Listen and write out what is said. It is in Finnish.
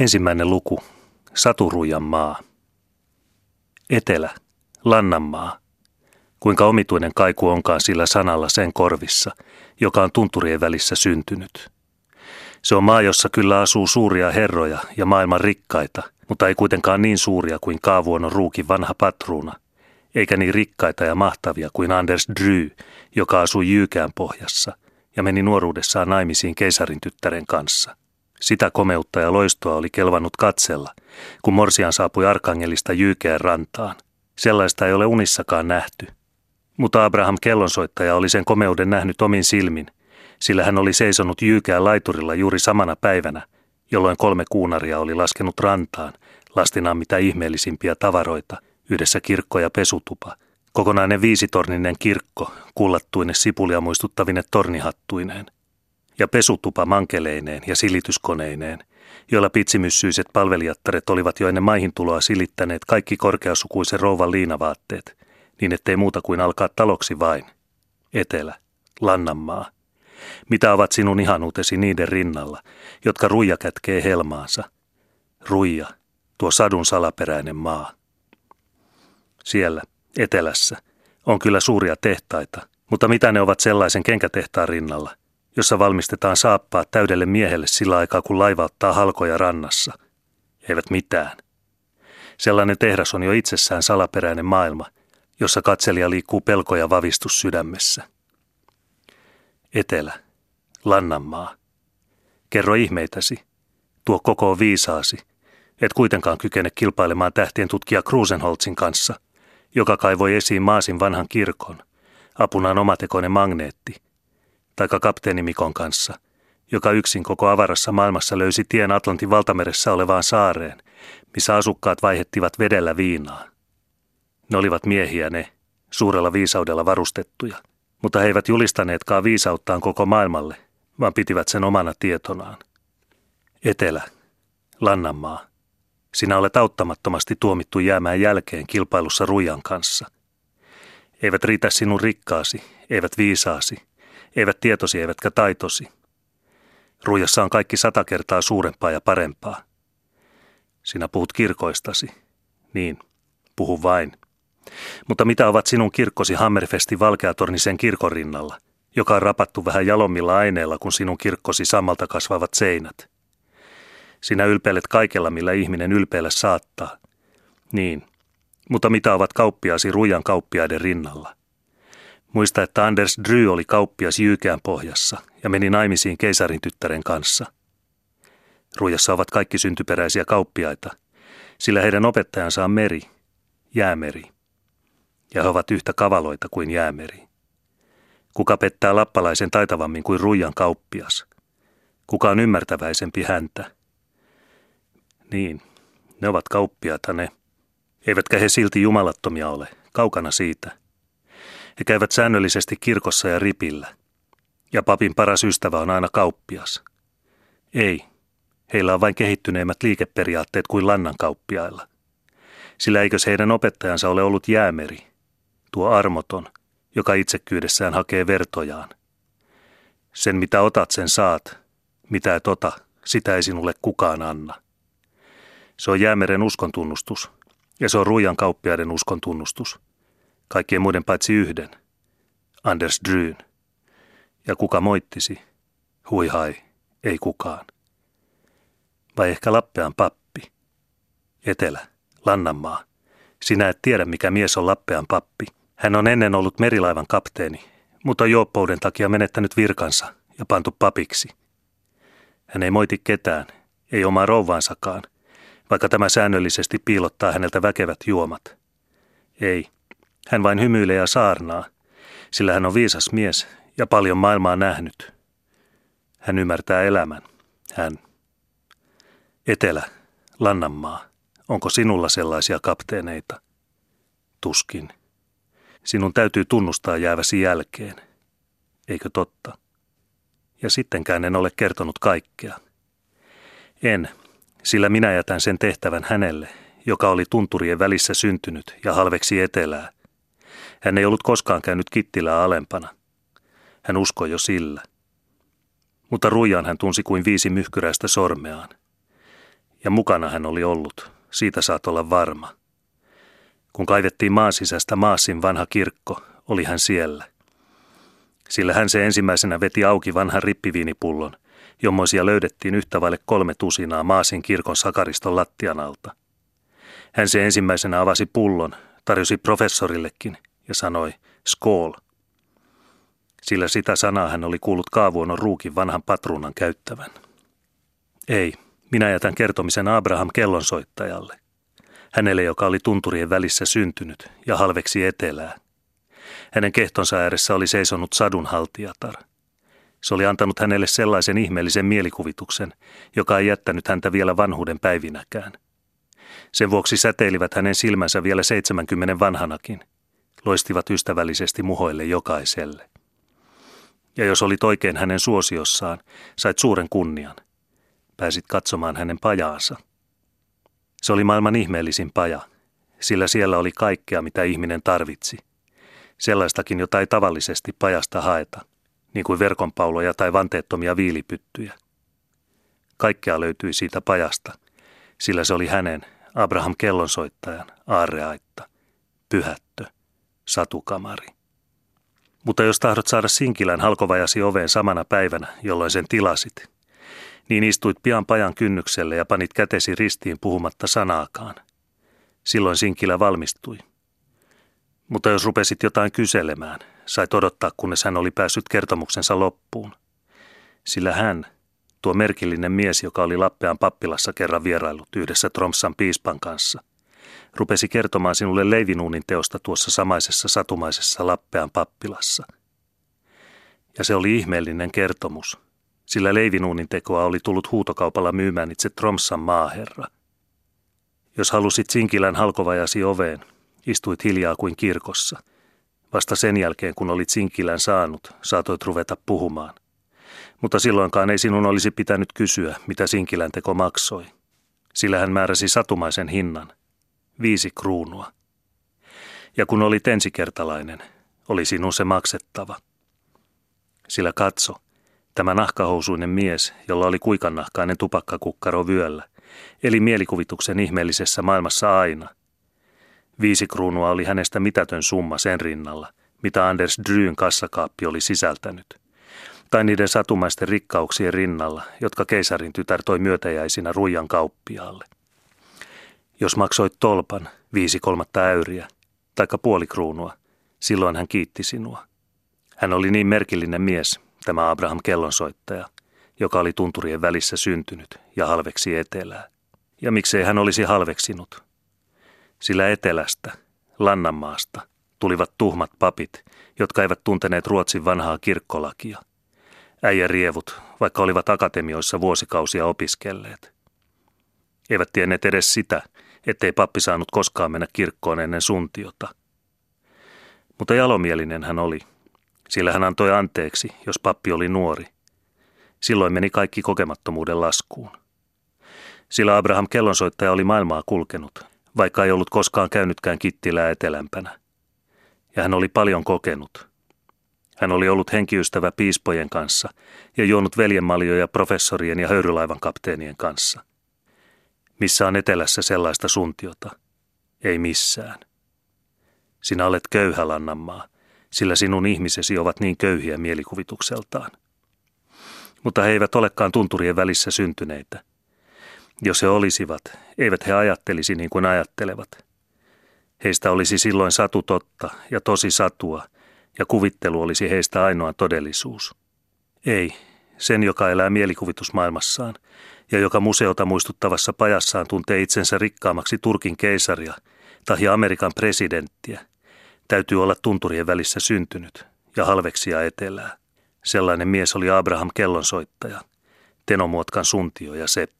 Ensimmäinen luku. Saturujan maa. Etelä. Lannanmaa. Kuinka omituinen kaiku onkaan sillä sanalla sen korvissa, joka on tunturien välissä syntynyt. Se on maa, jossa kyllä asuu suuria herroja ja maailman rikkaita, mutta ei kuitenkaan niin suuria kuin Kaavuonon ruukin vanha patruuna, eikä niin rikkaita ja mahtavia kuin Anders Dry, joka asui Jyykään pohjassa ja meni nuoruudessaan naimisiin keisarin tyttären kanssa – sitä komeutta ja loistoa oli kelvannut katsella, kun Morsian saapui Arkangelista Jyykeän rantaan. Sellaista ei ole unissakaan nähty. Mutta Abraham kellonsoittaja oli sen komeuden nähnyt omin silmin, sillä hän oli seisonut Jyykeän laiturilla juuri samana päivänä, jolloin kolme kuunaria oli laskenut rantaan, lastinaan mitä ihmeellisimpiä tavaroita, yhdessä kirkko ja pesutupa. Kokonainen viisitorninen kirkko, kullattuine sipulia muistuttavine tornihattuineen ja pesutupa mankeleineen ja silityskoneineen, joilla pitsimyssyiset palvelijattaret olivat jo ennen maihin tuloa silittäneet kaikki korkeasukuisen rouvan liinavaatteet, niin ettei muuta kuin alkaa taloksi vain. Etelä, Lannanmaa. Mitä ovat sinun ihanuutesi niiden rinnalla, jotka ruija kätkee helmaansa? Ruija, tuo sadun salaperäinen maa. Siellä, etelässä, on kyllä suuria tehtaita, mutta mitä ne ovat sellaisen kenkätehtaan rinnalla – jossa valmistetaan saappaa täydelle miehelle sillä aikaa, kun laiva ottaa halkoja rannassa. Eivät mitään. Sellainen tehdas on jo itsessään salaperäinen maailma, jossa katselija liikkuu pelko ja vavistus sydämessä. Etelä, Lannanmaa. Kerro ihmeitäsi, tuo koko viisaasi, et kuitenkaan kykene kilpailemaan tähtien tutkija Krusenholzin kanssa, joka kaivoi esiin Maasin vanhan kirkon, apunaan omatekoinen magneetti – taikka kapteeni Mikon kanssa, joka yksin koko avarassa maailmassa löysi tien Atlantin valtameressä olevaan saareen, missä asukkaat vaihettivat vedellä viinaa. Ne olivat miehiä ne, suurella viisaudella varustettuja, mutta he eivät julistaneetkaan viisauttaan koko maailmalle, vaan pitivät sen omana tietonaan. Etelä, Lannanmaa, sinä olet auttamattomasti tuomittu jäämään jälkeen kilpailussa Rujan kanssa. Eivät riitä sinun rikkaasi, eivät viisaasi, eivät tietosi eivätkä taitosi. Ruijassa on kaikki sata kertaa suurempaa ja parempaa. Sinä puhut kirkoistasi. Niin, puhu vain. Mutta mitä ovat sinun kirkkosi Hammerfestin valkeatornisen kirkon rinnalla, joka on rapattu vähän jalommilla aineilla kuin sinun kirkkosi sammalta kasvavat seinät? Sinä ylpeilet kaikella, millä ihminen ylpeillä saattaa. Niin, mutta mitä ovat kauppiaasi ruijan kauppiaiden rinnalla? Muista, että Anders Dry oli kauppias Jyykään pohjassa ja meni naimisiin keisarin tyttären kanssa. Ruijassa ovat kaikki syntyperäisiä kauppiaita, sillä heidän opettajansa on meri, jäämeri. Ja he ovat yhtä kavaloita kuin jäämeri. Kuka pettää lappalaisen taitavammin kuin Ruijan kauppias? Kuka on ymmärtäväisempi häntä? Niin, ne ovat kauppiaita ne. Eivätkä he silti jumalattomia ole, kaukana siitä – he käyvät säännöllisesti kirkossa ja ripillä. Ja papin paras ystävä on aina kauppias. Ei, heillä on vain kehittyneimmät liikeperiaatteet kuin lannan kauppiailla. Sillä eikös heidän opettajansa ole ollut jäämeri, tuo armoton, joka itsekyydessään hakee vertojaan. Sen mitä otat, sen saat. Mitä et ota, sitä ei sinulle kukaan anna. Se on jäämeren uskontunnustus, ja se on ruijan kauppiaiden uskontunnustus kaikkien muiden paitsi yhden, Anders Dryn. Ja kuka moittisi? Hui hai, ei kukaan. Vai ehkä Lappean pappi? Etelä, Lannanmaa. Sinä et tiedä, mikä mies on Lappean pappi. Hän on ennen ollut merilaivan kapteeni, mutta juoppouden takia menettänyt virkansa ja pantu papiksi. Hän ei moiti ketään, ei omaa rouvaansakaan, vaikka tämä säännöllisesti piilottaa häneltä väkevät juomat. Ei, hän vain hymyilee ja saarnaa, sillä hän on viisas mies ja paljon maailmaa nähnyt. Hän ymmärtää elämän. Hän. Etelä, Lannanmaa. Onko sinulla sellaisia kapteeneita? Tuskin. Sinun täytyy tunnustaa jääväsi jälkeen. Eikö totta? Ja sittenkään en ole kertonut kaikkea. En, sillä minä jätän sen tehtävän hänelle, joka oli tunturien välissä syntynyt ja halveksi etelää, hän ei ollut koskaan käynyt Kittilää alempana. Hän uskoi jo sillä. Mutta ruijaan hän tunsi kuin viisi myhkyräistä sormeaan. Ja mukana hän oli ollut, siitä saat olla varma. Kun kaivettiin maan sisästä Maasin vanha kirkko, oli hän siellä. Sillä hän se ensimmäisenä veti auki vanhan rippiviinipullon, jommoisia löydettiin yhtä vaille kolme tusinaa Maasin kirkon sakariston lattian alta. Hän se ensimmäisenä avasi pullon, tarjosi professorillekin ja sanoi, skool. Sillä sitä sanaa hän oli kuullut kaavuonon ruukin vanhan patruunan käyttävän. Ei, minä jätän kertomisen Abraham kellonsoittajalle. Hänelle, joka oli tunturien välissä syntynyt ja halveksi etelää. Hänen kehtonsa ääressä oli seisonut sadunhaltijatar. Se oli antanut hänelle sellaisen ihmeellisen mielikuvituksen, joka ei jättänyt häntä vielä vanhuuden päivinäkään. Sen vuoksi säteilivät hänen silmänsä vielä 70 vanhanakin. Loistivat ystävällisesti muhoille jokaiselle. Ja jos olit oikein hänen suosiossaan, sait suuren kunnian. Pääsit katsomaan hänen pajaansa. Se oli maailman ihmeellisin paja, sillä siellä oli kaikkea, mitä ihminen tarvitsi. Sellaistakin, jota ei tavallisesti pajasta haeta, niin kuin verkonpauloja tai vanteettomia viilipyttyjä. Kaikkea löytyi siitä pajasta, sillä se oli hänen, Abraham kellonsoittajan, aarreaitta, pyhättö, satukamari. Mutta jos tahdot saada Sinkilän halkovajasi oveen samana päivänä, jolloin sen tilasit, niin istuit pian pajan kynnykselle ja panit kätesi ristiin puhumatta sanaakaan. Silloin Sinkilä valmistui. Mutta jos rupesit jotain kyselemään, sait odottaa, kunnes hän oli päässyt kertomuksensa loppuun. Sillä hän, tuo merkillinen mies, joka oli Lappean pappilassa kerran vierailut yhdessä Tromsan piispan kanssa, rupesi kertomaan sinulle leivinuunin teosta tuossa samaisessa satumaisessa Lappean pappilassa. Ja se oli ihmeellinen kertomus – sillä leivinuunin tekoa oli tullut huutokaupalla myymään itse Tromsan maaherra. Jos halusit Sinkilän halkovajasi oveen, istuit hiljaa kuin kirkossa. Vasta sen jälkeen, kun olit Sinkilän saanut, saatoit ruveta puhumaan. Mutta silloinkaan ei sinun olisi pitänyt kysyä, mitä Sinkilän teko maksoi. Sillä hän määräsi satumaisen hinnan. Viisi kruunua. Ja kun olit ensikertalainen, oli sinun se maksettava. Sillä katso – Tämä nahkahousuinen mies, jolla oli kuikannahkainen tupakkakukkaro vyöllä, eli mielikuvituksen ihmeellisessä maailmassa aina. Viisi kruunua oli hänestä mitätön summa sen rinnalla, mitä Anders Dryn kassakaappi oli sisältänyt. Tai niiden satumaisten rikkauksien rinnalla, jotka keisarin tytär toi myötäjäisinä ruijan kauppiaalle. Jos maksoit tolpan, viisi kolmatta äyriä, taikka puoli kruunua, silloin hän kiitti sinua. Hän oli niin merkillinen mies, tämä Abraham kellonsoittaja, joka oli tunturien välissä syntynyt ja halveksi etelää. Ja miksei hän olisi halveksinut? Sillä etelästä, Lannanmaasta, tulivat tuhmat papit, jotka eivät tunteneet Ruotsin vanhaa kirkkolakia. Rievut, vaikka olivat akatemioissa vuosikausia opiskelleet. Eivät tienneet edes sitä, ettei pappi saanut koskaan mennä kirkkoon ennen suntiota. Mutta jalomielinen hän oli – sillä hän antoi anteeksi, jos pappi oli nuori. Silloin meni kaikki kokemattomuuden laskuun. Sillä Abraham kellonsoittaja oli maailmaa kulkenut, vaikka ei ollut koskaan käynytkään Kittilää etelämpänä. Ja hän oli paljon kokenut. Hän oli ollut henkiystävä piispojen kanssa ja juonut veljenmaljoja professorien ja höyrylaivan kapteenien kanssa. Missä on etelässä sellaista suntiota? Ei missään. Sinä olet köyhä Lannanmaa, sillä sinun ihmisesi ovat niin köyhiä mielikuvitukseltaan. Mutta he eivät olekaan tunturien välissä syntyneitä. Jos he olisivat, eivät he ajattelisi niin kuin ajattelevat. Heistä olisi silloin satu totta ja tosi satua, ja kuvittelu olisi heistä ainoa todellisuus. Ei, sen, joka elää mielikuvitusmaailmassaan, ja joka museota muistuttavassa pajassaan tuntee itsensä rikkaammaksi Turkin keisaria tai Amerikan presidenttiä – Täytyy olla tunturien välissä syntynyt ja halveksia etelää. Sellainen mies oli Abraham kellonsoittaja, Tenomuotkan suntio ja seppä.